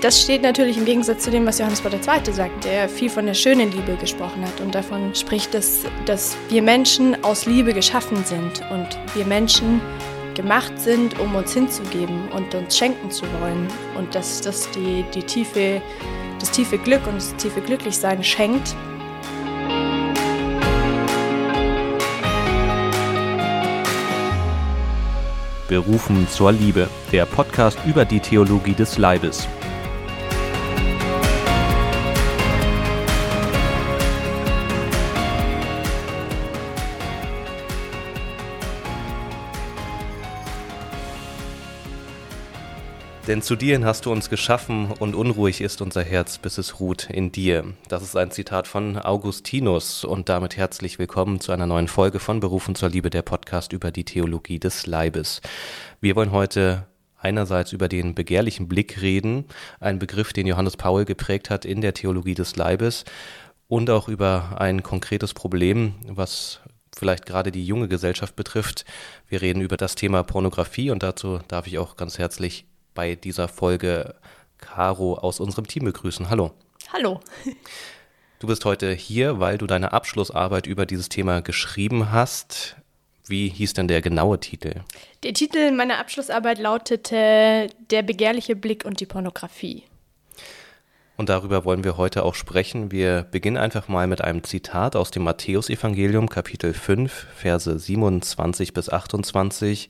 Das steht natürlich im Gegensatz zu dem, was Johannes Paul II. sagt, der viel von der schönen Liebe gesprochen hat und davon spricht, dass, dass wir Menschen aus Liebe geschaffen sind und wir Menschen gemacht sind, um uns hinzugeben und uns schenken zu wollen und dass das die, die tiefe, das tiefe Glück und das tiefe Glücklichsein schenkt. Berufen zur Liebe, der Podcast über die Theologie des Leibes. Denn zu dir hast du uns geschaffen und unruhig ist unser Herz, bis es ruht in dir. Das ist ein Zitat von Augustinus und damit herzlich willkommen zu einer neuen Folge von Berufen zur Liebe, der Podcast über die Theologie des Leibes. Wir wollen heute einerseits über den begehrlichen Blick reden, ein Begriff, den Johannes Paul geprägt hat in der Theologie des Leibes und auch über ein konkretes Problem, was vielleicht gerade die junge Gesellschaft betrifft. Wir reden über das Thema Pornografie und dazu darf ich auch ganz herzlich bei dieser Folge Caro aus unserem Team begrüßen. Hallo. Hallo. Du bist heute hier, weil du deine Abschlussarbeit über dieses Thema geschrieben hast. Wie hieß denn der genaue Titel? Der Titel meiner Abschlussarbeit lautete Der begehrliche Blick und die Pornografie. Und darüber wollen wir heute auch sprechen. Wir beginnen einfach mal mit einem Zitat aus dem Matthäusevangelium, Kapitel 5, Verse 27 bis 28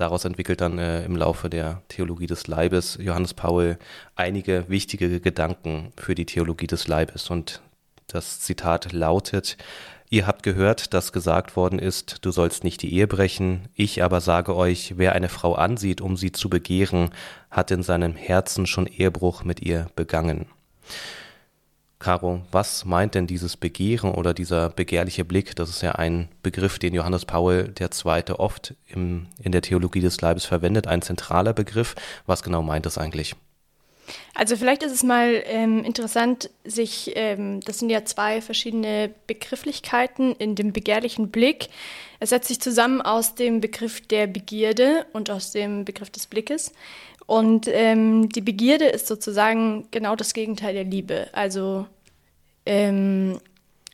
daraus entwickelt dann äh, im Laufe der Theologie des Leibes Johannes Paul einige wichtige Gedanken für die Theologie des Leibes. Und das Zitat lautet, Ihr habt gehört, dass gesagt worden ist, du sollst nicht die Ehe brechen, ich aber sage euch, wer eine Frau ansieht, um sie zu begehren, hat in seinem Herzen schon Ehebruch mit ihr begangen. Caro, was meint denn dieses Begehren oder dieser begehrliche Blick? Das ist ja ein Begriff, den Johannes Paul II. oft im, in der Theologie des Leibes verwendet, ein zentraler Begriff. Was genau meint das eigentlich? Also vielleicht ist es mal ähm, interessant, sich, ähm, das sind ja zwei verschiedene Begrifflichkeiten in dem begehrlichen Blick. Es setzt sich zusammen aus dem Begriff der Begierde und aus dem Begriff des Blickes. Und ähm, die Begierde ist sozusagen genau das Gegenteil der Liebe. Also ähm,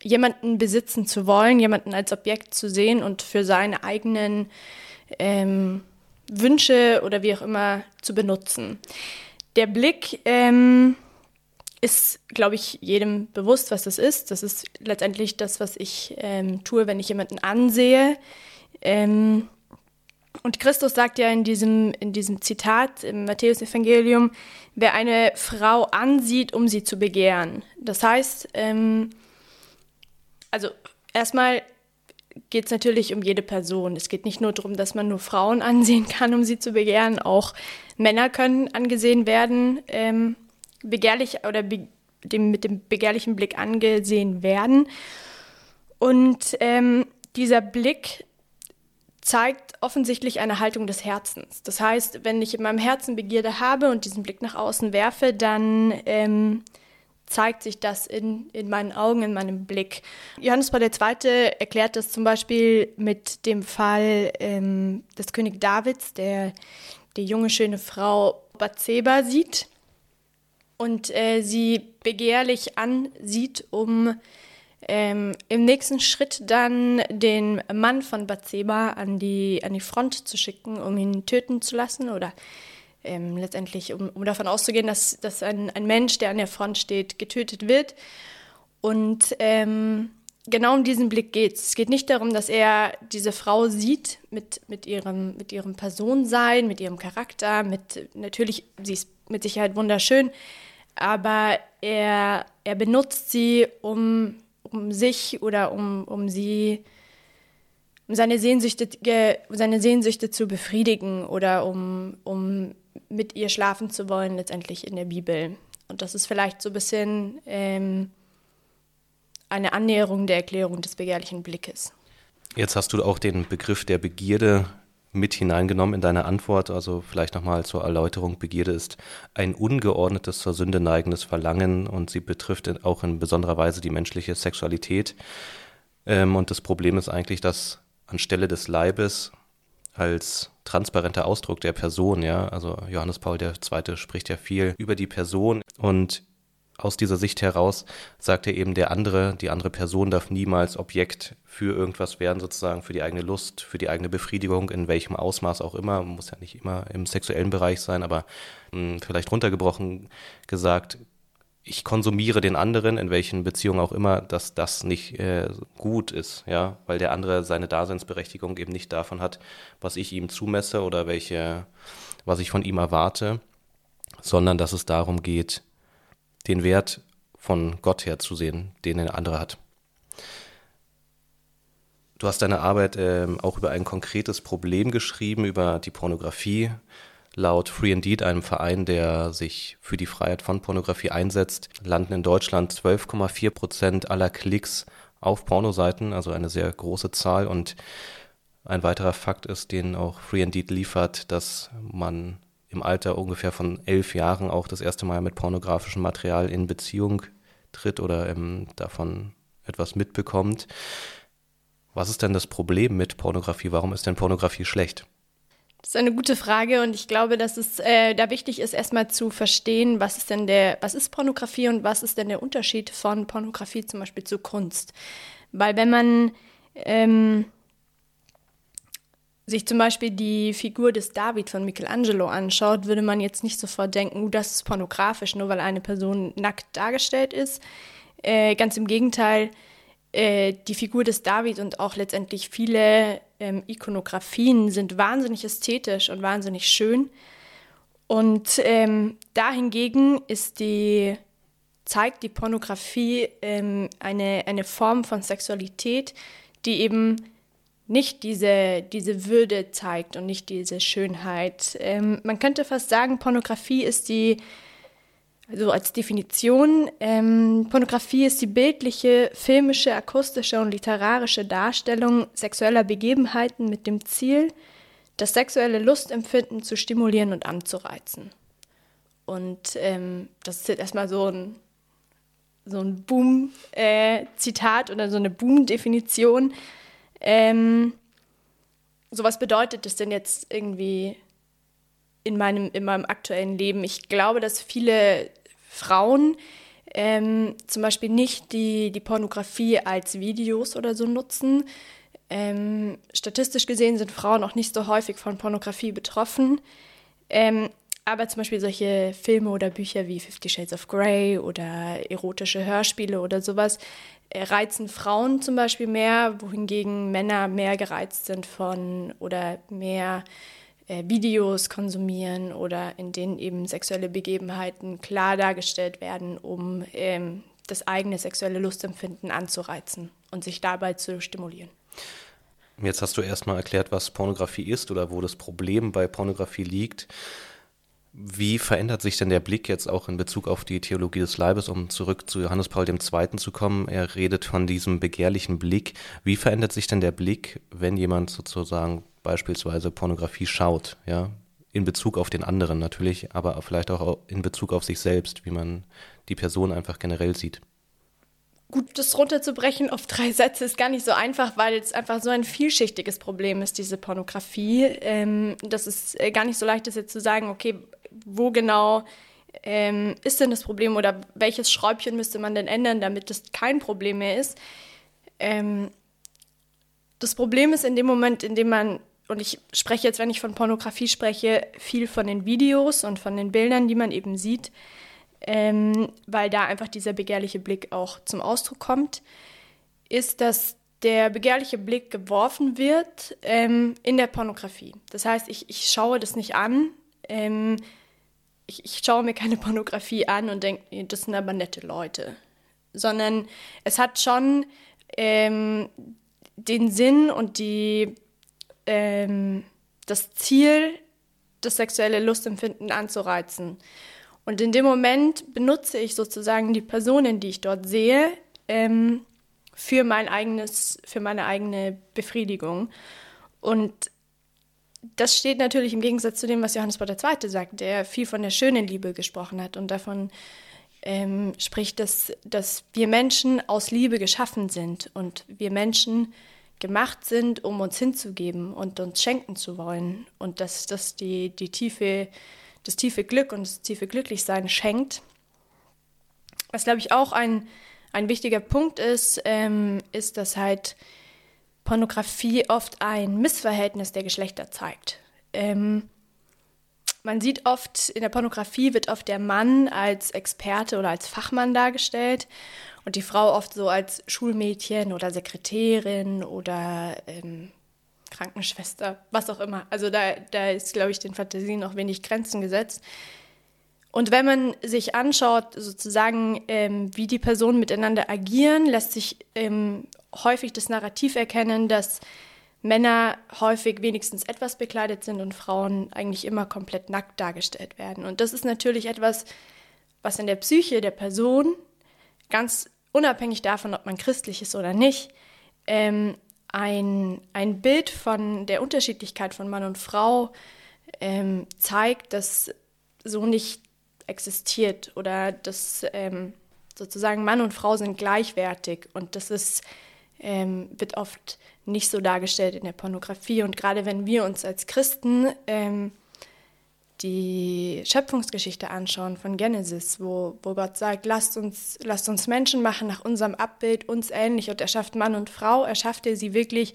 jemanden besitzen zu wollen, jemanden als Objekt zu sehen und für seine eigenen ähm, Wünsche oder wie auch immer zu benutzen. Der Blick ähm, ist, glaube ich, jedem bewusst, was das ist. Das ist letztendlich das, was ich ähm, tue, wenn ich jemanden ansehe. Ähm, und Christus sagt ja in diesem, in diesem Zitat im Matthäus-Evangelium, wer eine Frau ansieht, um sie zu begehren. Das heißt, ähm, also erstmal geht es natürlich um jede Person. Es geht nicht nur darum, dass man nur Frauen ansehen kann, um sie zu begehren. Auch Männer können angesehen werden, ähm, begehrlich oder be dem, mit dem begehrlichen Blick angesehen werden. Und ähm, dieser Blick zeigt offensichtlich eine Haltung des Herzens. Das heißt, wenn ich in meinem Herzen Begierde habe und diesen Blick nach außen werfe, dann ähm, zeigt sich das in, in meinen Augen, in meinem Blick. Johannes Paul II. erklärt das zum Beispiel mit dem Fall ähm, des König Davids, der die junge, schöne Frau Bathseba sieht und äh, sie begehrlich ansieht, um ähm, Im nächsten Schritt dann den Mann von Bathseba an die, an die Front zu schicken, um ihn töten zu lassen oder ähm, letztendlich, um, um, davon auszugehen, dass, dass ein, ein, Mensch, der an der Front steht, getötet wird. Und ähm, genau um diesen Blick geht es. Es geht nicht darum, dass er diese Frau sieht mit, mit, ihrem, mit ihrem Personensein, mit ihrem Charakter, mit natürlich, sie ist mit Sicherheit wunderschön, aber er, er benutzt sie, um um sich oder um, um sie, um seine Sehnsüchte, seine Sehnsüchte zu befriedigen oder um, um mit ihr schlafen zu wollen, letztendlich in der Bibel. Und das ist vielleicht so ein bisschen ähm, eine Annäherung der Erklärung des begehrlichen Blickes. Jetzt hast du auch den Begriff der Begierde mit hineingenommen in deine Antwort. Also vielleicht nochmal zur Erläuterung. Begierde ist ein ungeordnetes, zur Sünde neigendes Verlangen und sie betrifft auch in besonderer Weise die menschliche Sexualität. Ähm, und das Problem ist eigentlich, dass anstelle des Leibes als transparenter Ausdruck der Person, ja. Also Johannes Paul II. spricht ja viel über die Person und aus dieser Sicht heraus sagt er eben, der andere, die andere Person darf niemals Objekt für irgendwas werden, sozusagen für die eigene Lust, für die eigene Befriedigung, in welchem Ausmaß auch immer, muss ja nicht immer im sexuellen Bereich sein, aber mh, hm, vielleicht runtergebrochen gesagt, ich konsumiere den anderen, in welchen Beziehungen auch immer, dass das nicht äh, gut ist, ja, weil der andere seine Daseinsberechtigung eben nicht davon hat, was ich ihm zumesse oder welche, was ich von ihm erwarte, sondern dass es darum geht, den Wert von Gott her zu sehen, den der andere hat. Du hast deine Arbeit äh, auch über ein konkretes Problem geschrieben, über die Pornografie. Laut Free Indeed, einem Verein, der sich für die Freiheit von Pornografie einsetzt, landen in Deutschland 12,4 Prozent aller Klicks auf Pornoseiten, also eine sehr große Zahl. Und ein weiterer Fakt ist, den auch Free Indeed liefert, dass man im Alter ungefähr von elf Jahren auch das erste Mal mit pornografischem Material in Beziehung tritt oder ähm, davon etwas mitbekommt. Was ist denn das Problem mit Pornografie? Warum ist denn Pornografie schlecht? Das ist eine gute Frage und ich glaube, dass es äh, da wichtig ist, erstmal zu verstehen, was ist denn der, was ist Pornografie und was ist denn der Unterschied von Pornografie zum Beispiel zu Kunst. Weil wenn man ähm, sich zum Beispiel die Figur des David von Michelangelo anschaut, würde man jetzt nicht sofort denken, uh, das ist pornografisch, nur weil eine Person nackt dargestellt ist. Äh, ganz im Gegenteil, äh, die Figur des David und auch letztendlich viele ähm, Ikonografien sind wahnsinnig ästhetisch und wahnsinnig schön. Und ähm, dahingegen ist die, zeigt die Pornografie ähm, eine, eine Form von Sexualität, die eben nicht diese, diese Würde zeigt und nicht diese Schönheit. Ähm, man könnte fast sagen, Pornografie ist die, also als Definition, ähm, Pornografie ist die bildliche, filmische, akustische und literarische Darstellung sexueller Begebenheiten mit dem Ziel, das sexuelle Lustempfinden zu stimulieren und anzureizen. Und ähm, das ist jetzt erstmal so ein, so ein Boom-Zitat äh, oder so eine Boom-Definition. Ähm, so was bedeutet das denn jetzt irgendwie in meinem, in meinem aktuellen Leben? Ich glaube, dass viele Frauen ähm, zum Beispiel nicht die, die Pornografie als Videos oder so nutzen. Ähm, statistisch gesehen sind Frauen auch nicht so häufig von Pornografie betroffen. Ähm, aber zum Beispiel solche Filme oder Bücher wie Fifty Shades of Grey oder erotische Hörspiele oder sowas reizen Frauen zum Beispiel mehr, wohingegen Männer mehr gereizt sind von oder mehr äh, Videos konsumieren oder in denen eben sexuelle Begebenheiten klar dargestellt werden, um ähm, das eigene sexuelle Lustempfinden anzureizen und sich dabei zu stimulieren. Jetzt hast du erstmal erklärt, was Pornografie ist oder wo das Problem bei Pornografie liegt. Wie verändert sich denn der Blick jetzt auch in Bezug auf die Theologie des Leibes, um zurück zu Johannes Paul II. zu kommen? Er redet von diesem begehrlichen Blick. Wie verändert sich denn der Blick, wenn jemand sozusagen beispielsweise Pornografie schaut, ja? In Bezug auf den anderen natürlich, aber vielleicht auch in Bezug auf sich selbst, wie man die Person einfach generell sieht. Gut, das runterzubrechen auf drei Sätze ist gar nicht so einfach, weil es einfach so ein vielschichtiges Problem ist, diese Pornografie. Ähm, das ist äh, gar nicht so leicht, das jetzt zu sagen, okay, wo genau ähm, ist denn das Problem oder welches Schräubchen müsste man denn ändern, damit das kein Problem mehr ist. Ähm, das Problem ist in dem Moment, in dem man, und ich spreche jetzt, wenn ich von Pornografie spreche, viel von den Videos und von den Bildern, die man eben sieht, ähm, weil da einfach dieser begehrliche Blick auch zum Ausdruck kommt, ist, dass der begehrliche Blick geworfen wird ähm, in der Pornografie. Das heißt, ich, ich schaue das nicht an, ähm, ich, ich schaue mir keine Pornografie an und denke, das sind aber nette Leute, sondern es hat schon ähm, den Sinn und die, ähm, das Ziel, das sexuelle Lustempfinden anzureizen. Und in dem Moment benutze ich sozusagen die Personen, die ich dort sehe, ähm, für mein eigenes, für meine eigene Befriedigung. Und das steht natürlich im Gegensatz zu dem, was Johannes Paul II. sagt, der viel von der schönen Liebe gesprochen hat und davon ähm, spricht, dass, dass wir Menschen aus Liebe geschaffen sind und wir Menschen gemacht sind, um uns hinzugeben und uns schenken zu wollen. Und dass das die, die tiefe, das tiefe Glück und das tiefe Glücklichsein schenkt. Was, glaube ich, auch ein, ein wichtiger Punkt ist, ähm, ist, dass halt Pornografie oft ein Missverhältnis der Geschlechter zeigt. Ähm, man sieht oft, in der Pornografie wird oft der Mann als Experte oder als Fachmann dargestellt und die Frau oft so als Schulmädchen oder Sekretärin oder ähm, Krankenschwester, was auch immer. Also da, da ist, glaube ich, den Fantasien noch wenig Grenzen gesetzt. Und wenn man sich anschaut, sozusagen, ähm, wie die Personen miteinander agieren, lässt sich ähm, häufig das Narrativ erkennen, dass Männer häufig wenigstens etwas bekleidet sind und Frauen eigentlich immer komplett nackt dargestellt werden. Und das ist natürlich etwas, was in der Psyche der Person ganz unabhängig davon, ob man christlich ist oder nicht, ähm, ein, ein Bild von der Unterschiedlichkeit von Mann und Frau ähm, zeigt, dass so nicht existiert oder dass ähm, sozusagen Mann und Frau sind gleichwertig und das ist, ähm, wird oft nicht so dargestellt in der Pornografie und gerade wenn wir uns als Christen ähm, die Schöpfungsgeschichte anschauen von Genesis, wo, wo Gott sagt, lasst uns, lasst uns Menschen machen nach unserem Abbild, uns ähnlich. Und er schafft Mann und Frau, er schaffte sie wirklich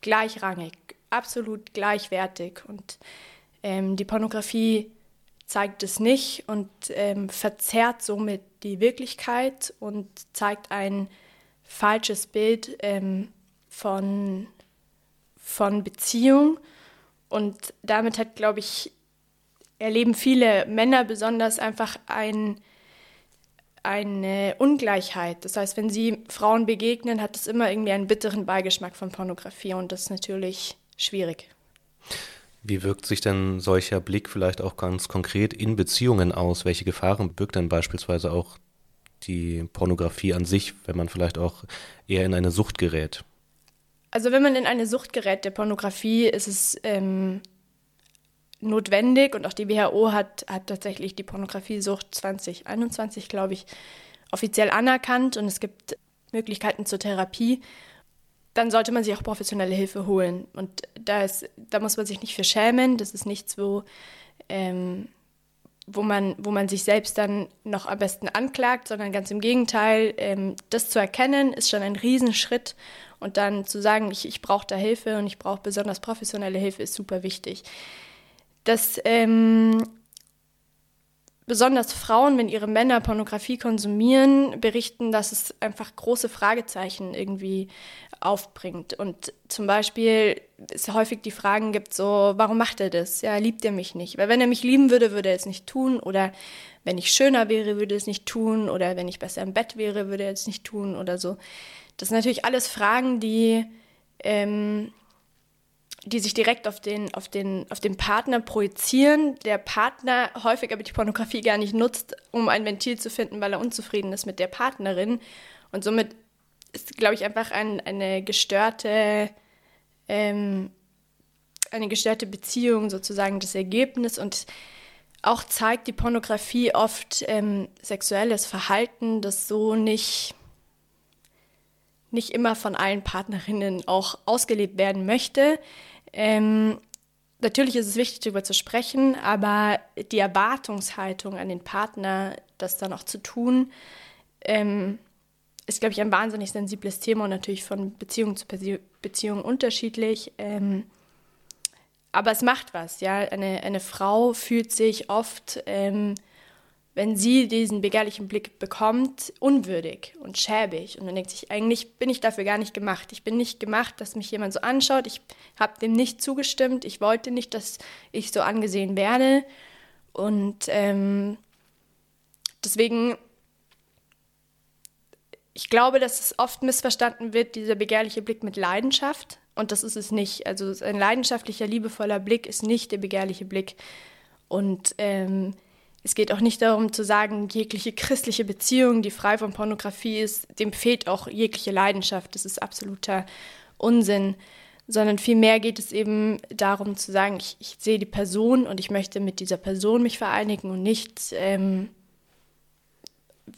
gleichrangig, absolut gleichwertig. Und ähm, die Pornografie zeigt es nicht und ähm, verzerrt somit die Wirklichkeit und zeigt ein falsches Bild ähm, von, von Beziehung. Und damit hat, glaube ich, erleben viele Männer besonders einfach ein, eine Ungleichheit. Das heißt, wenn sie Frauen begegnen, hat es immer irgendwie einen bitteren Beigeschmack von Pornografie und das ist natürlich schwierig. Wie wirkt sich denn solcher Blick vielleicht auch ganz konkret in Beziehungen aus? Welche Gefahren birgt denn beispielsweise auch die Pornografie an sich, wenn man vielleicht auch eher in eine Sucht gerät? Also wenn man in eine Sucht gerät der Pornografie, ist es ähm, notwendig und auch die WHO hat, hat tatsächlich die Pornografiesucht 2021, glaube ich, offiziell anerkannt und es gibt Möglichkeiten zur Therapie, dann sollte man sich auch professionelle Hilfe holen. Und da, ist, da muss man sich nicht für schämen. Das ist nichts, wo, ähm, wo, man, wo man sich selbst dann noch am besten anklagt, sondern ganz im Gegenteil. Ähm, das zu erkennen, ist schon ein Riesenschritt. Und dann zu sagen, ich, ich brauche da Hilfe und ich brauche besonders professionelle Hilfe, ist super wichtig dass ähm, besonders Frauen, wenn ihre Männer Pornografie konsumieren, berichten, dass es einfach große Fragezeichen irgendwie aufbringt. Und zum Beispiel es häufig die Fragen gibt, so, warum macht er das? Ja, liebt er mich nicht? Weil wenn er mich lieben würde, würde er es nicht tun. Oder wenn ich schöner wäre, würde er es nicht tun. Oder wenn ich besser im Bett wäre, würde er es nicht tun oder so. Das sind natürlich alles Fragen, die ähm, die sich direkt auf den, auf, den, auf den Partner projizieren. Der Partner häufig aber die Pornografie gar nicht nutzt, um ein Ventil zu finden, weil er unzufrieden ist mit der Partnerin. Und somit ist, glaube ich, einfach ein, eine gestörte, ähm, eine gestörte Beziehung sozusagen das Ergebnis und auch zeigt die Pornografie oft ähm, sexuelles Verhalten, das so nicht, nicht immer von allen Partnerinnen auch ausgelebt werden möchte. Ähm, natürlich ist es wichtig, darüber zu sprechen, aber die Erwartungshaltung an den Partner, das dann auch zu tun, ähm, ist, glaube ich, ein wahnsinnig sensibles Thema und natürlich von Beziehung zu Beziehung unterschiedlich. Ähm, aber es macht was, ja. Eine, eine Frau fühlt sich oft ähm, wenn sie diesen begehrlichen Blick bekommt, unwürdig und schäbig. Und dann denkt sich, eigentlich bin ich dafür gar nicht gemacht. Ich bin nicht gemacht, dass mich jemand so anschaut. Ich habe dem nicht zugestimmt. Ich wollte nicht, dass ich so angesehen werde. Und ähm, deswegen, ich glaube, dass es oft missverstanden wird, dieser begehrliche Blick mit Leidenschaft. Und das ist es nicht. Also ein leidenschaftlicher, liebevoller Blick ist nicht der begehrliche Blick. Und ähm, es geht auch nicht darum zu sagen, jegliche christliche Beziehung, die frei von Pornografie ist, dem fehlt auch jegliche Leidenschaft. Das ist absoluter Unsinn. Sondern vielmehr geht es eben darum zu sagen, ich, ich sehe die Person und ich möchte mit dieser Person mich vereinigen und nicht, ähm,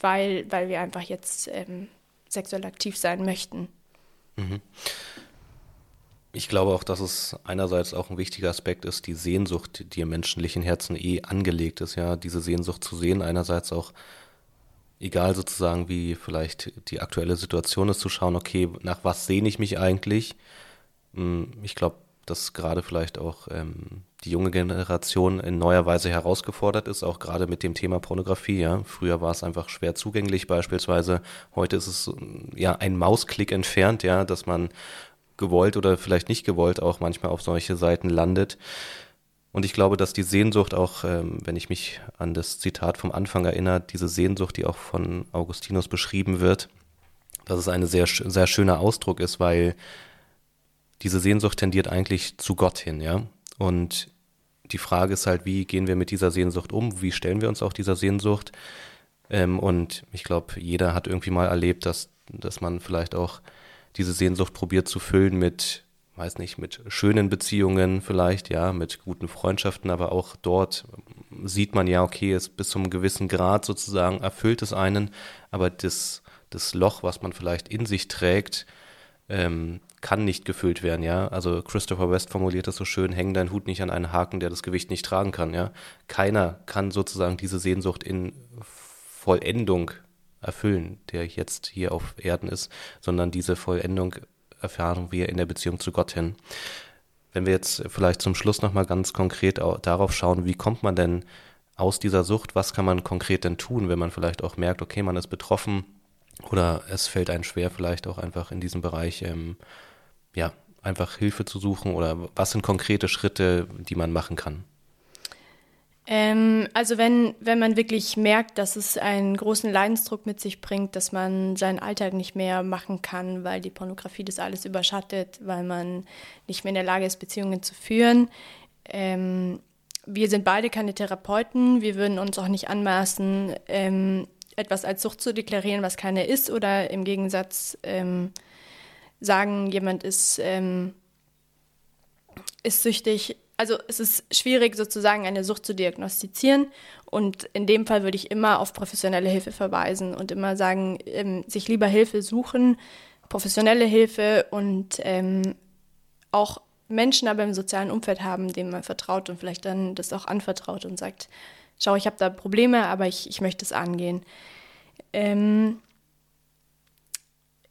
weil, weil wir einfach jetzt ähm, sexuell aktiv sein möchten. Mhm. Ich glaube auch, dass es einerseits auch ein wichtiger Aspekt ist, die Sehnsucht, die im menschlichen Herzen eh angelegt ist, ja, diese Sehnsucht zu sehen, einerseits auch egal sozusagen, wie vielleicht die aktuelle Situation ist, zu schauen, okay, nach was sehne ich mich eigentlich? Hm, ich glaube, dass gerade vielleicht auch ähm, die junge Generation in neuer Weise herausgefordert ist, auch gerade mit dem Thema Pornografie. Ja. Früher war es einfach schwer zugänglich beispielsweise. Heute ist es ja ein Mausklick entfernt, ja, dass man gewollt oder vielleicht nicht gewollt auch manchmal auf solche Seiten landet. Und ich glaube, dass die Sehnsucht auch, ähm, wenn ich mich an das Zitat vom Anfang erinnere, diese Sehnsucht, die auch von Augustinus beschrieben wird, dass es ein sehr, sehr schöner Ausdruck ist, weil diese Sehnsucht tendiert eigentlich zu Gott hin, ja. Und die Frage ist halt, wie gehen wir mit dieser Sehnsucht um? Wie stellen wir uns auch dieser Sehnsucht? Ähm, und ich glaube, jeder hat irgendwie mal erlebt, dass, dass man vielleicht auch diese Sehnsucht probiert zu füllen mit weiß nicht, mit schönen Beziehungen vielleicht, ja, mit guten Freundschaften, aber auch dort sieht man ja, okay, es bis zu einem gewissen Grad sozusagen erfüllt es einen, aber das, das Loch, was man vielleicht in sich trägt, ähm, kann nicht gefüllt werden, ja. Also Christopher West formuliert das so schön, häng dein Hut nicht an einen Haken, der das Gewicht nicht tragen kann, ja. Keiner kann sozusagen diese Sehnsucht in Vollendung erfüllen, der jetzt hier auf Erden ist, sondern diese Vollendung erfahren wir in der Beziehung zu Gott hin. Wenn wir jetzt vielleicht zum Schluss nochmal ganz konkret darauf schauen, wie kommt man denn aus dieser Sucht, was kann man konkret denn tun, wenn man vielleicht auch merkt, okay, man ist betroffen oder es fällt einem schwer, vielleicht auch einfach in diesem Bereich, ähm, ja, einfach Hilfe zu suchen oder was sind konkrete Schritte, die man machen kann? Ähm, also wenn, wenn man wirklich merkt, dass es einen großen Leidensdruck mit sich bringt, dass man seinen Alltag nicht mehr machen kann, weil die Pornografie das alles überschattet, weil man nicht mehr in der Lage ist, Beziehungen zu führen. Ähm, wir sind beide keine Therapeuten, wir würden uns auch nicht anmaßen, ähm, etwas als Sucht zu deklarieren, was keine ist, oder im Gegensatz ähm, sagen, jemand ist, ähm, ist süchtig, also es ist schwierig sozusagen eine Sucht zu diagnostizieren und in dem Fall würde ich immer auf professionelle Hilfe verweisen und immer sagen, ähm, sich lieber Hilfe suchen, professionelle Hilfe und ähm, auch Menschen aber im sozialen Umfeld haben, denen man vertraut und vielleicht dann das auch anvertraut und sagt, schau, ich habe da Probleme, aber ich, ich möchte es angehen. Ähm,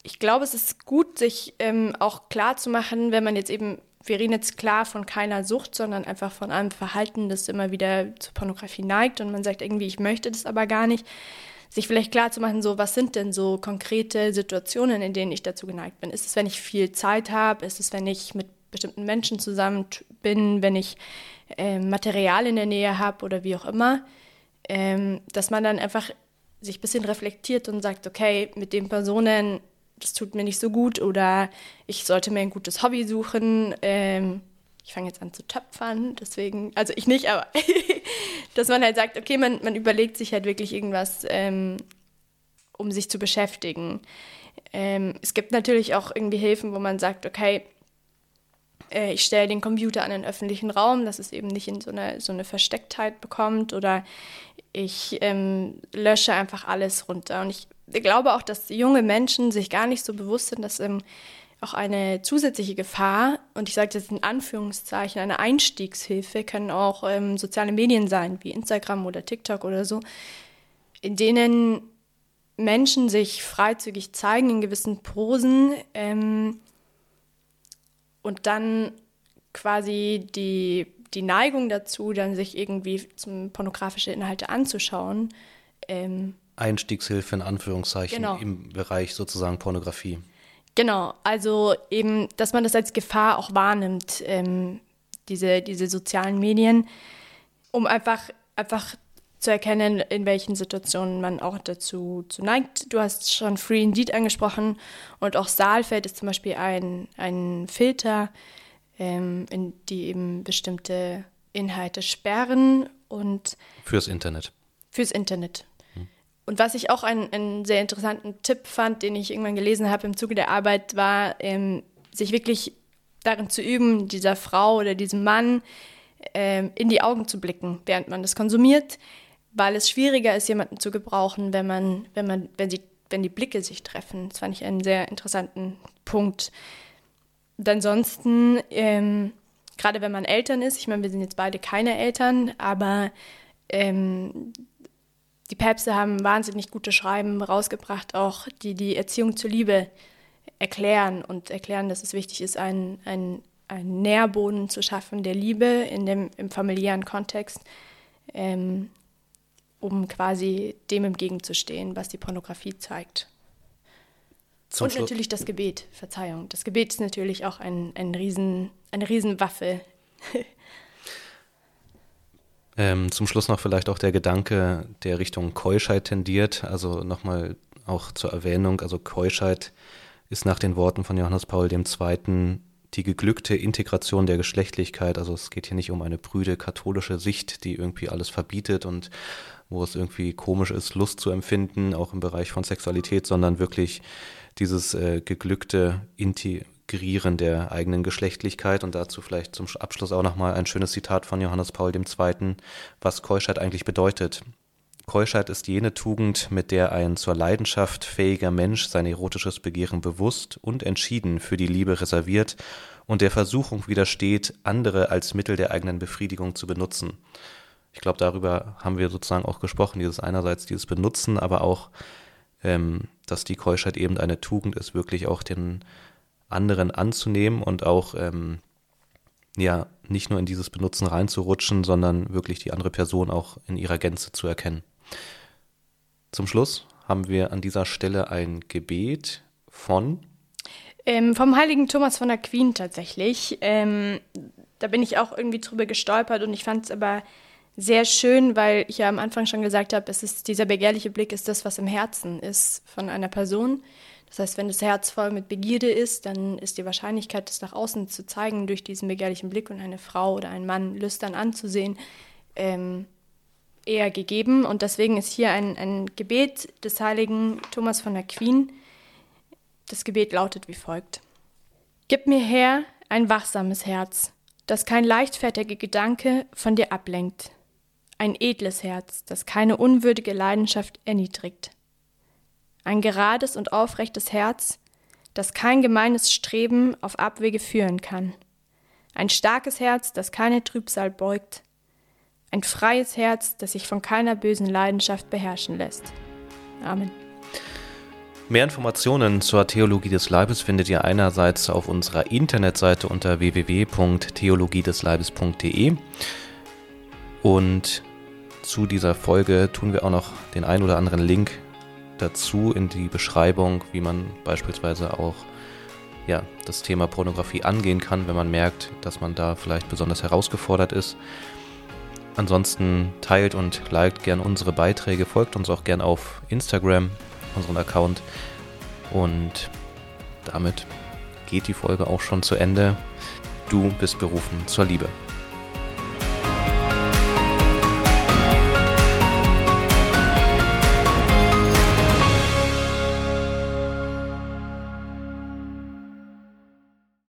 ich glaube, es ist gut, sich ähm, auch klar zu machen, wenn man jetzt eben wir reden jetzt klar von keiner Sucht, sondern einfach von einem Verhalten, das immer wieder zur Pornografie neigt und man sagt irgendwie, ich möchte das aber gar nicht, sich vielleicht klar zu machen, so was sind denn so konkrete Situationen, in denen ich dazu geneigt bin. Ist es, wenn ich viel Zeit habe? Ist es, wenn ich mit bestimmten Menschen zusammen bin, wenn ich äh, Material in der Nähe habe oder wie auch immer, ähm, dass man dann einfach sich ein bisschen reflektiert und sagt, okay, mit den Personen das tut mir nicht so gut oder ich sollte mir ein gutes Hobby suchen. Ähm, ich fange jetzt an zu töpfern, deswegen, also ich nicht, aber dass man halt sagt, okay, man, man überlegt sich halt wirklich irgendwas, ähm, um sich zu beschäftigen. Ähm, es gibt natürlich auch irgendwie Hilfen, wo man sagt, okay, äh, ich stelle den Computer an den öffentlichen Raum, dass es eben nicht in so eine, so eine Verstecktheit bekommt oder ich ähm, lösche einfach alles runter. Und ich ich glaube auch, dass junge Menschen sich gar nicht so bewusst sind, dass ähm, auch eine zusätzliche Gefahr, und ich sage das in Anführungszeichen, eine Einstiegshilfe, können auch ähm, soziale Medien sein, wie Instagram oder TikTok oder so, in denen Menschen sich freizügig zeigen in gewissen Posen ähm, und dann quasi die, die Neigung dazu, dann sich irgendwie zum pornografische Inhalte anzuschauen, ähm, Einstiegshilfe in Anführungszeichen genau. im Bereich sozusagen Pornografie. Genau, also eben, dass man das als Gefahr auch wahrnimmt, ähm, diese, diese sozialen Medien, um einfach, einfach zu erkennen, in welchen Situationen man auch dazu zu neigt. Du hast schon Free Indeed angesprochen und auch Saalfeld ist zum Beispiel ein, ein Filter, ähm, in die eben bestimmte Inhalte sperren und fürs Internet. Fürs Internet, und was ich auch einen, einen, sehr interessanten Tipp fand, den ich irgendwann gelesen habe im Zuge der Arbeit, war, ähm, sich wirklich darin zu üben, dieser Frau oder diesem Mann ähm, in die Augen zu blicken, während man das konsumiert, weil es schwieriger ist, jemanden zu gebrauchen, wenn man, wenn man, wenn sie, wenn die Blicke sich treffen. Das fand ich einen sehr interessanten Punkt. Und ansonsten, ähm, gerade wenn man Eltern ist, ich meine, wir sind jetzt beide keine Eltern, aber ähm, die Päpste haben wahnsinnig gute Schreiben rausgebracht, auch die die Erziehung zur Liebe erklären und erklären, dass es wichtig ist, einen, einen, einen Nährboden zu schaffen der Liebe in dem, im familiären Kontext, ähm, um quasi dem entgegenzustehen, was die Pornografie zeigt. Zum und Schluss. natürlich das Gebet, Verzeihung. Das Gebet ist natürlich auch ein, ein Riesen, eine Riesenwaffe. ähm, zum Schluss noch vielleicht auch der Gedanke, der Richtung Keuschheit tendiert. Also nochmal auch zur Erwähnung, also Keuschheit ist nach den Worten von Johannes Paul II. die geglückte Integration der Geschlechtlichkeit. Also es geht hier nicht um eine prüde katholische Sicht, die irgendwie alles verbietet und wo es irgendwie komisch ist, Lust zu empfinden, auch im Bereich von Sexualität, sondern wirklich dieses äh, geglückte Integrieren der eigenen Geschlechtlichkeit. Und dazu vielleicht zum Abschluss auch nochmal ein schönes Zitat von Johannes Paul II., was Keuschheit eigentlich bedeutet. Keuschheit ist jene Tugend, mit der ein zur Leidenschaft fähiger Mensch sein erotisches Begehren bewusst und entschieden für die Liebe reserviert und der Versuchung widersteht, andere als Mittel der eigenen Befriedigung zu benutzen. Ich glaube, darüber haben wir sozusagen auch gesprochen, dieses einerseits dieses Benutzen, aber auch, ähm, dass die Keuschheit eben eine Tugend ist, wirklich auch den anderen anzunehmen und auch ähm, ja nicht nur in dieses Benutzen reinzurutschen, sondern wirklich die andere Person auch in ihrer Gänze zu erkennen. Zum Schluss haben wir an dieser Stelle ein Gebet von ähm, vom heiligen Thomas von Aquin tatsächlich. Ähm, da bin ich auch irgendwie drüber gestolpert und ich fand es aber sehr schön, weil ich ja am Anfang schon gesagt habe, es ist dieser begehrliche Blick ist das, was im Herzen ist von einer Person. Das heißt, wenn das Herz voll mit Begierde ist, dann ist die Wahrscheinlichkeit, das nach außen zu zeigen durch diesen begehrlichen Blick und eine Frau oder einen Mann lüstern anzusehen, ähm, eher gegeben. Und deswegen ist hier ein, ein Gebet des heiligen Thomas von Aquin. Das Gebet lautet wie folgt. Gib mir her ein wachsames Herz, das kein leichtfertiger Gedanke von dir ablenkt. Ein edles Herz, das keine unwürdige Leidenschaft erniedrigt. Ein gerades und aufrechtes Herz, das kein gemeines Streben auf Abwege führen kann. Ein starkes Herz, das keine Trübsal beugt, ein freies Herz, das sich von keiner bösen Leidenschaft beherrschen lässt. Amen. Mehr Informationen zur Theologie des Leibes findet ihr einerseits auf unserer Internetseite unter www.theologiedesleibes.de und zu dieser Folge tun wir auch noch den ein oder anderen Link dazu in die Beschreibung, wie man beispielsweise auch ja, das Thema Pornografie angehen kann, wenn man merkt, dass man da vielleicht besonders herausgefordert ist. Ansonsten teilt und liked gern unsere Beiträge, folgt uns auch gern auf Instagram, unseren Account. Und damit geht die Folge auch schon zu Ende. Du bist berufen zur Liebe.